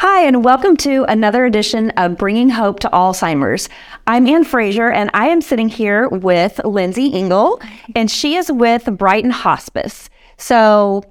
Hi, and welcome to another edition of Bringing Hope to Alzheimer's. I'm Anne Fraser, and I am sitting here with Lindsay Ingle, and she is with Brighton Hospice. So,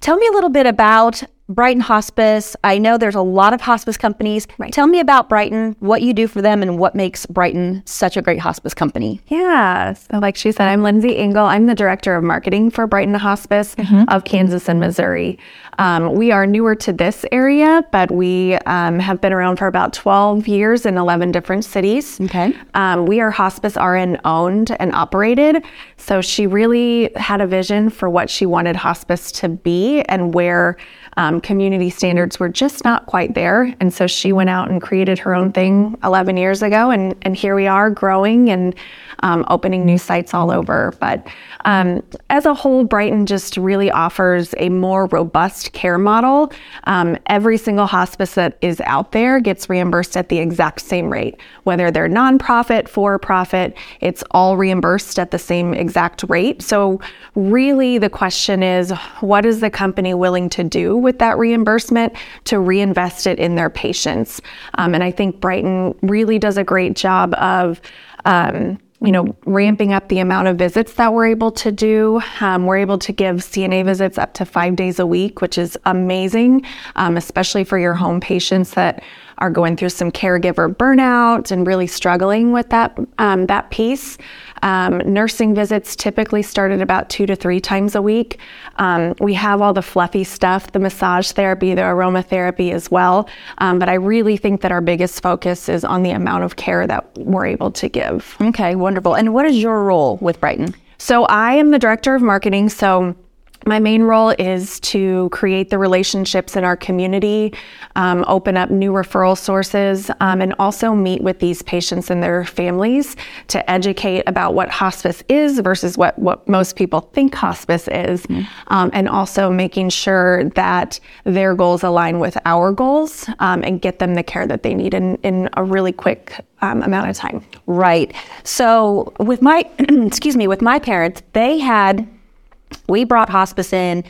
tell me a little bit about Brighton Hospice. I know there's a lot of hospice companies. Right. Tell me about Brighton, what you do for them, and what makes Brighton such a great hospice company. Yeah. So, like she said, I'm Lindsay Ingle. I'm the director of marketing for Brighton Hospice of Kansas and Missouri. Um, we are newer to this area, but we um, have been around for about 12 years in 11 different cities. Okay. Um, we are hospice RN owned and operated. So she really had a vision for what she wanted hospice to be and where um, community standards were just not quite there. And so she went out and created her own thing 11 years ago. And, and here we are growing and um, opening new sites all over. But um, as a whole, Brighton just really offers a more robust care model. Um, every single hospice that is out there gets reimbursed at the exact same rate, whether they're nonprofit, for profit, it's all reimbursed at the same exact rate. So, really, the question is what is the company willing to do with that reimbursement to reinvest it in their patients? Um, and I think Brighton really does a great job of. Um, you know, ramping up the amount of visits that we're able to do. Um, we're able to give CNA visits up to five days a week, which is amazing, um, especially for your home patients that are going through some caregiver burnout and really struggling with that um, that piece. Um, nursing visits typically start at about two to three times a week. Um, we have all the fluffy stuff, the massage therapy, the aromatherapy as well. Um, but I really think that our biggest focus is on the amount of care that we're able to give. Okay, wonderful. And what is your role with Brighton? So I am the director of marketing. So my main role is to create the relationships in our community, um, open up new referral sources, um, and also meet with these patients and their families to educate about what hospice is versus what, what most people think hospice is, um, and also making sure that their goals align with our goals um, and get them the care that they need in, in a really quick um, amount of time. Right. So with my excuse me, with my parents, they had we brought hospice in.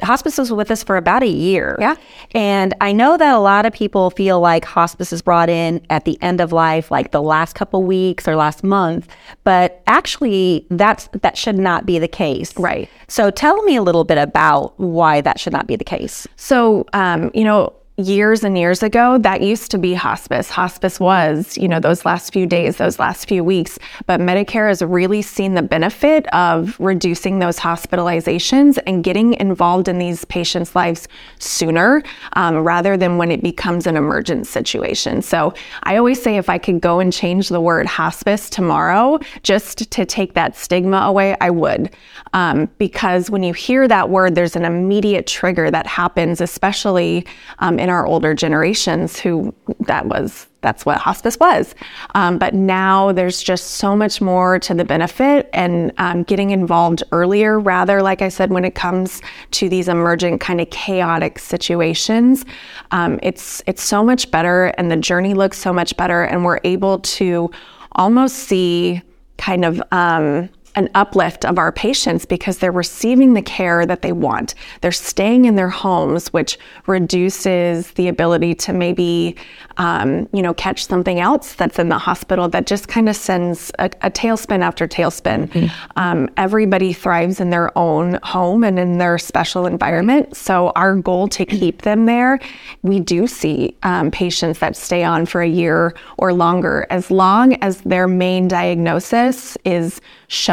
Hospice was with us for about a year. Yeah. And I know that a lot of people feel like hospice is brought in at the end of life, like the last couple weeks or last month. But actually that's that should not be the case. Right. So tell me a little bit about why that should not be the case. So, um, you know, years and years ago, that used to be hospice. Hospice was, you know, those last few days, those last few weeks. But Medicare has really seen the benefit of reducing those hospitalizations and getting involved in these patients' lives sooner um, rather than when it becomes an emergent situation. So I always say if I could go and change the word hospice tomorrow just to take that stigma away, I would. Um, because when you hear that word, there's an immediate trigger that happens, especially um, in our older generations who that was that's what hospice was. Um, but now there's just so much more to the benefit and um, getting involved earlier, rather, like I said, when it comes to these emergent kind of chaotic situations, um, it's it's so much better, and the journey looks so much better, and we're able to almost see kind of um, an uplift of our patients because they're receiving the care that they want. They're staying in their homes, which reduces the ability to maybe, um, you know, catch something else that's in the hospital that just kind of sends a, a tailspin after tailspin. Um, everybody thrives in their own home and in their special environment. So our goal to keep them there, we do see um, patients that stay on for a year or longer, as long as their main diagnosis is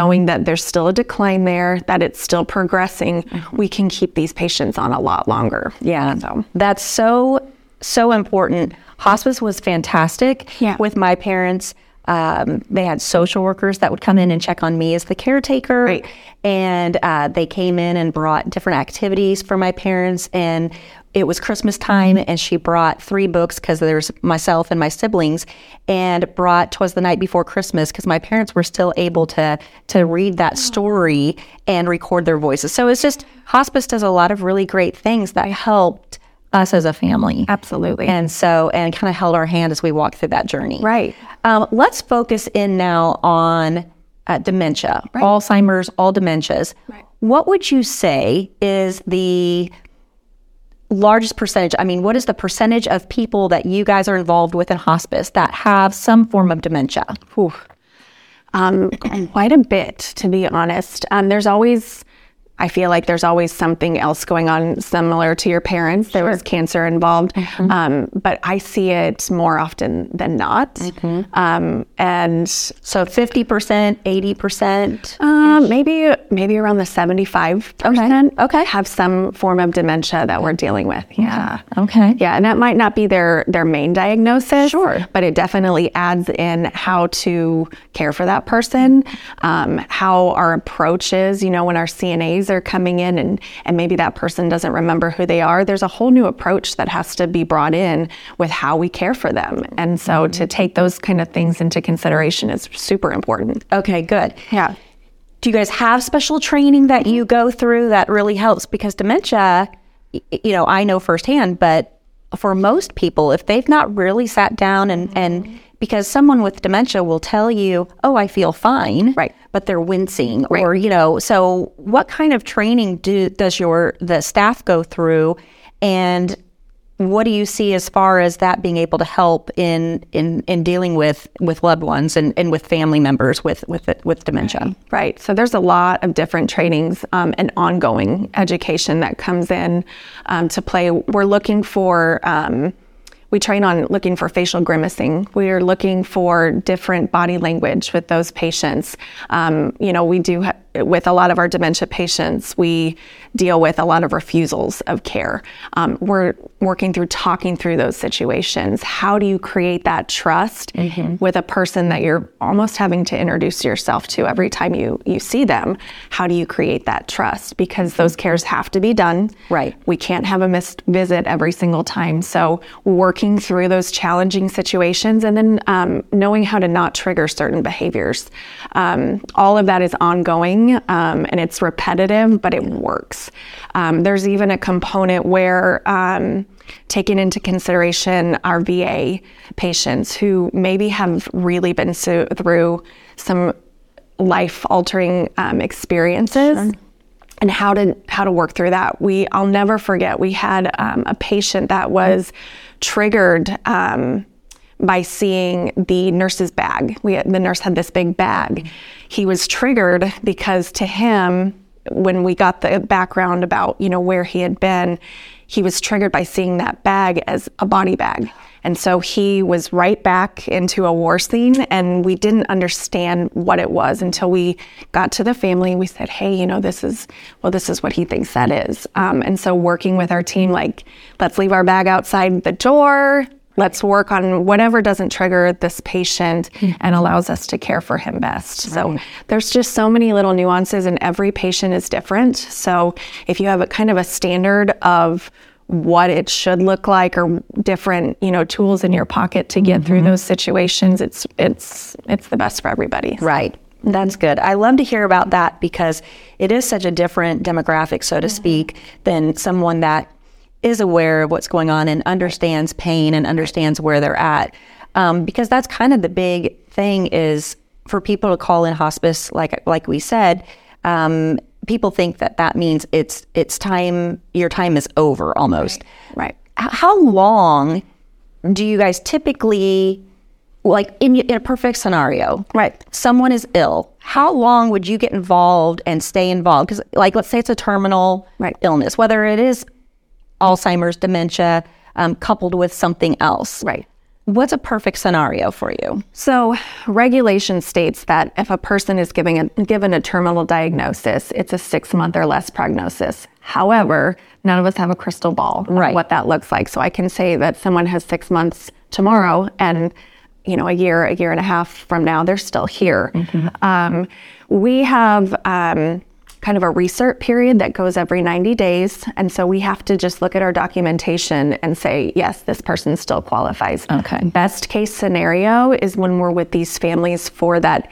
showing that there's still a decline there, that it's still progressing, we can keep these patients on a lot longer. Yeah. So That's so, so important. Hospice was fantastic Yeah. with my parents. Um, they had social workers that would come in and check on me as the caretaker. Right. And uh, they came in and brought different activities for my parents. And it was Christmas time, and she brought three books because there's myself and my siblings, and brought "Twas the Night Before Christmas" because my parents were still able to to read that story and record their voices. So it's just hospice does a lot of really great things that helped us as a family. absolutely. And so, and kind of held our hand as we walked through that journey. Right. Um, let's focus in now on uh, dementia, Alzheimer's, all dementias. Right. What would you say is the largest percentage? I mean, what is the percentage of people that you guys are involved with in hospice that have some form of dementia? Um, quite a bit, to be honest. Um, there's always I feel like there's always something else going on similar to your parents. There was cancer involved, mm-hmm. um, but I see it more often than not. Mm-hmm. Um, and so, fifty percent, eighty percent, um, maybe maybe around the seventy-five percent. Okay, have some form of dementia that we're dealing with. Yeah. Okay. Yeah, and that might not be their their main diagnosis. Sure. But it definitely adds in how to care for that person, um, how our approach is. You know, when our CNAs are coming in and, and maybe that person doesn't remember who they are, there's a whole new approach that has to be brought in with how we care for them. And so mm-hmm. to take those kind of things into consideration is super important. Okay, good. Yeah. Do you guys have special training that you go through that really helps? Because dementia, you know, I know firsthand, but for most people, if they've not really sat down and, and because someone with dementia will tell you, "Oh, I feel fine," right? But they're wincing, right. or you know. So, what kind of training do does your the staff go through, and what do you see as far as that being able to help in in, in dealing with with loved ones and, and with family members with with with dementia? Right. right. So there's a lot of different trainings um, and ongoing education that comes in um, to play. We're looking for. Um, we train on looking for facial grimacing. We're looking for different body language with those patients. Um, you know, we do with a lot of our dementia patients, we deal with a lot of refusals of care. Um, we're working through talking through those situations. How do you create that trust mm-hmm. with a person that you're almost having to introduce yourself to every time you you see them? How do you create that trust? Because those cares have to be done. Right. We can't have a missed visit every single time. So working through those challenging situations and then um, knowing how to not trigger certain behaviors. Um, all of that is ongoing um, and it's repetitive, but it works. Um, there's even a component where, um, taking into consideration our VA patients who maybe have really been so, through some life altering um, experiences. Sure and how to how to work through that. We I'll never forget. We had um, a patient that was triggered um, by seeing the nurse's bag. We the nurse had this big bag. He was triggered because to him, when we got the background about you know where he had been, he was triggered by seeing that bag as a body bag. And so he was right back into a war scene, and we didn't understand what it was until we got to the family. We said, "Hey, you know, this is well, this is what he thinks that is." Um, and so working with our team, like, let's leave our bag outside the door. Let's work on whatever doesn't trigger this patient mm-hmm. and allows us to care for him best. Right. So there's just so many little nuances, and every patient is different. So if you have a kind of a standard of what it should look like or different you know tools in your pocket to get mm-hmm. through those situations it's it's it's the best for everybody right that's good. I love to hear about that because it is such a different demographic, so to mm-hmm. speak, than someone that is aware of what's going on and understands pain and understands where they're at. Um, because that's kind of the big thing is for people to call in hospice, like like we said, um, people think that that means it's it's time your time is over almost. Right. right. How long do you guys typically like in, in, a perfect scenario right someone is ill how long would you get involved and stay involved because like let's say it's a terminal right. illness whether it is Alzheimer's, dementia, um, coupled with something else. Right. What's a perfect scenario for you? So, regulation states that if a person is giving a, given a terminal diagnosis, it's a six month or less prognosis. However, none of us have a crystal ball right. what that looks like. So, I can say that someone has six months tomorrow and you know, a year, a year and a half from now, they're still here. Mm-hmm. Um, we have um, kind of a recert period that goes every 90 days. And so we have to just look at our documentation and say, yes, this person still qualifies. Okay. Best case scenario is when we're with these families for that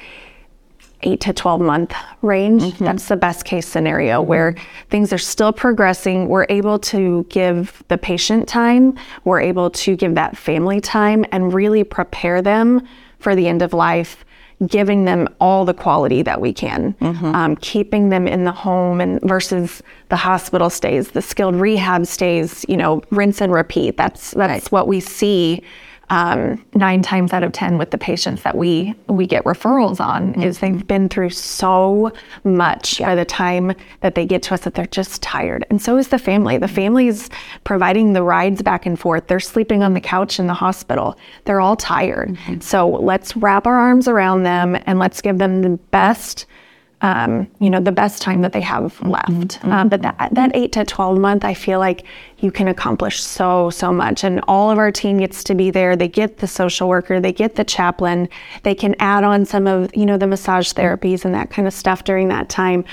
eight to 12 month range. Mm-hmm. That's the best case scenario where things are still progressing. We're able to give the patient time, we're able to give that family time and really prepare them for the end of life giving them all the quality that we can, um, keeping them in the home and versus the hospital stays, the skilled rehab stays, you know, rinse and repeat. That's that's what we see um, nine times out of ten with the patients that we we get referrals on mm-hmm. is they've been through so much by the time that they get to us that they're just tired. And so is the family. The mm-hmm. family is providing the rides back and forth. They're sleeping on the couch in the hospital. They're all tired. Mm-hmm. So let's wrap our arms around them and let's give them the best um, you know, the best time that they have left. Um, but that, that eight to 12 month, I feel like you can accomplish so, so much. And all of our team gets to be there. They get the social worker, they get the chaplain, they can add on some of, you know, the massage therapies and that kind of stuff during that time.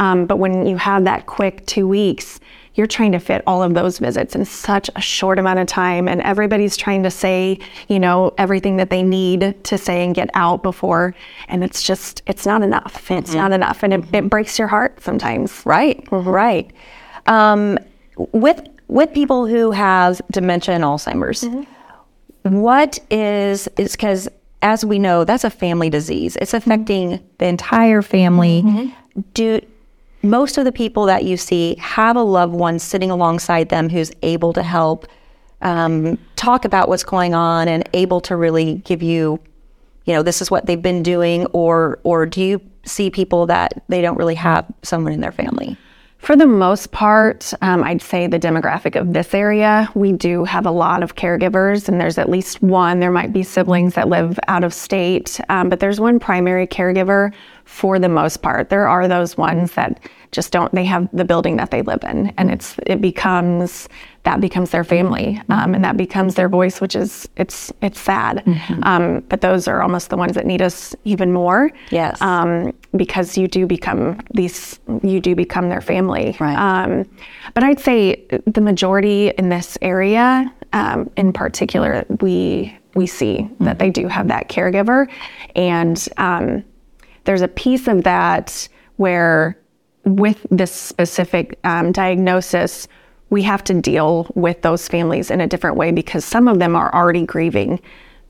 Um, but when you have that quick two weeks, you're trying to fit all of those visits in such a short amount of time and everybody's trying to say you know everything that they need to say and get out before and it's just it's not enough. It's mm-hmm. not enough and it, it breaks your heart sometimes. Right, mm-hmm. right. Um, with with people who have dementia and Alzheimer's, mm-hmm. what is is because as we know, that's a family disease. It's affecting the entire family. Do most of the people that you see have a loved one sitting alongside them who's able to help um, talk about what's going on and able to really give you, you know, this is what they've been doing, or or do you see people that they don't really have someone in their family? For the most part, um, I'd say the demographic of this area, we do have a lot of caregivers, and there's at least one. There might be siblings that live out of state, um, but there's one primary caregiver for the most part. There are those ones that just don't, they have the building that they live in, and it's, it becomes, that becomes their family, um, and that becomes their voice, which is, it's, it's sad. Um, but those are almost the ones that need us even more Yes. um, because you do become these you do become their family Right. um, but i'd say the majority in this area um, in particular we we see that they do have that caregiver and um, there's a piece of that where with this specific um, diagnosis we have to deal with those families in a different way because some of them are already grieving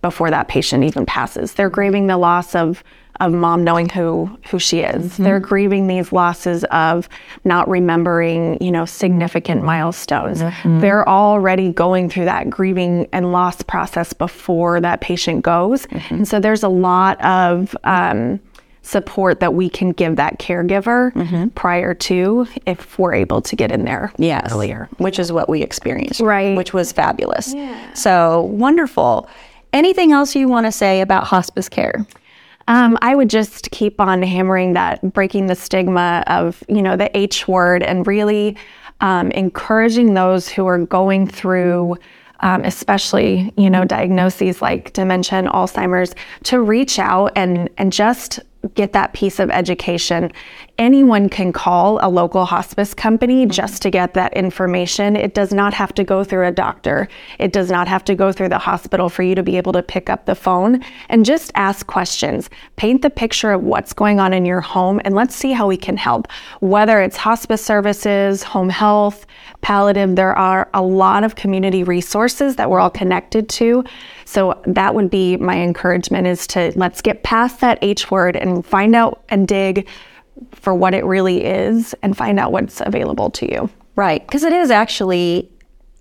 before that patient even passes. They're grieving the loss of of mom knowing who who she is. They're grieving these losses of not remembering, you know, significant milestones. They're already going through that grieving and loss process before that patient goes. And so there's a lot of um, support that we can give that caregiver prior to if we're able to get in there Yes. earlier. Which is what we experienced. Right. Which was fabulous. Yeah. So wonderful. Anything else you want to say about hospice care? Um, I would just keep on hammering that, breaking the stigma of you know the H word, and really um, encouraging those who are going through, um, especially you know diagnoses like dementia and Alzheimer's, to reach out and and just get that piece of education. Anyone can call a local hospice company mm-hmm. just to get that information. It does not have to go through a doctor. It does not have to go through the hospital for you to be able to pick up the phone and just ask questions. Paint the picture of what's going on in your home and let's see how we can help. Whether it's hospice services, home health, palliative, there are a lot of community resources that we're all connected to. So that would be my encouragement is to let's get past that H word and find out and dig for what it really is and find out what's available to you. Right. Because it is actually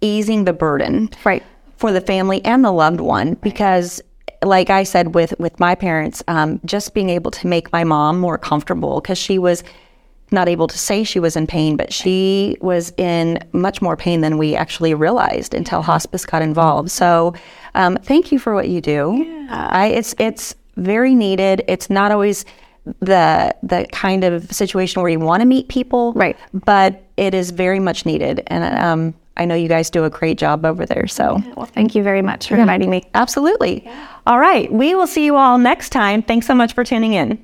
easing the burden Right. for the family and the loved one. Because, like I said with, with my parents, um, just being able to make my mom more comfortable because she was not able to say she was in pain, but she was in much more pain than we actually realized until hospice got involved. So, um, thank you for what you do. I, it's it's very needed. It's not always the the kind of situation where you want to meet people, Right. But it is very much needed, and um, I know you guys do a great job over there. So, Well, thank you very much for inviting me. absolutely. All right, we will see you all next time. Thanks so much for tuning in.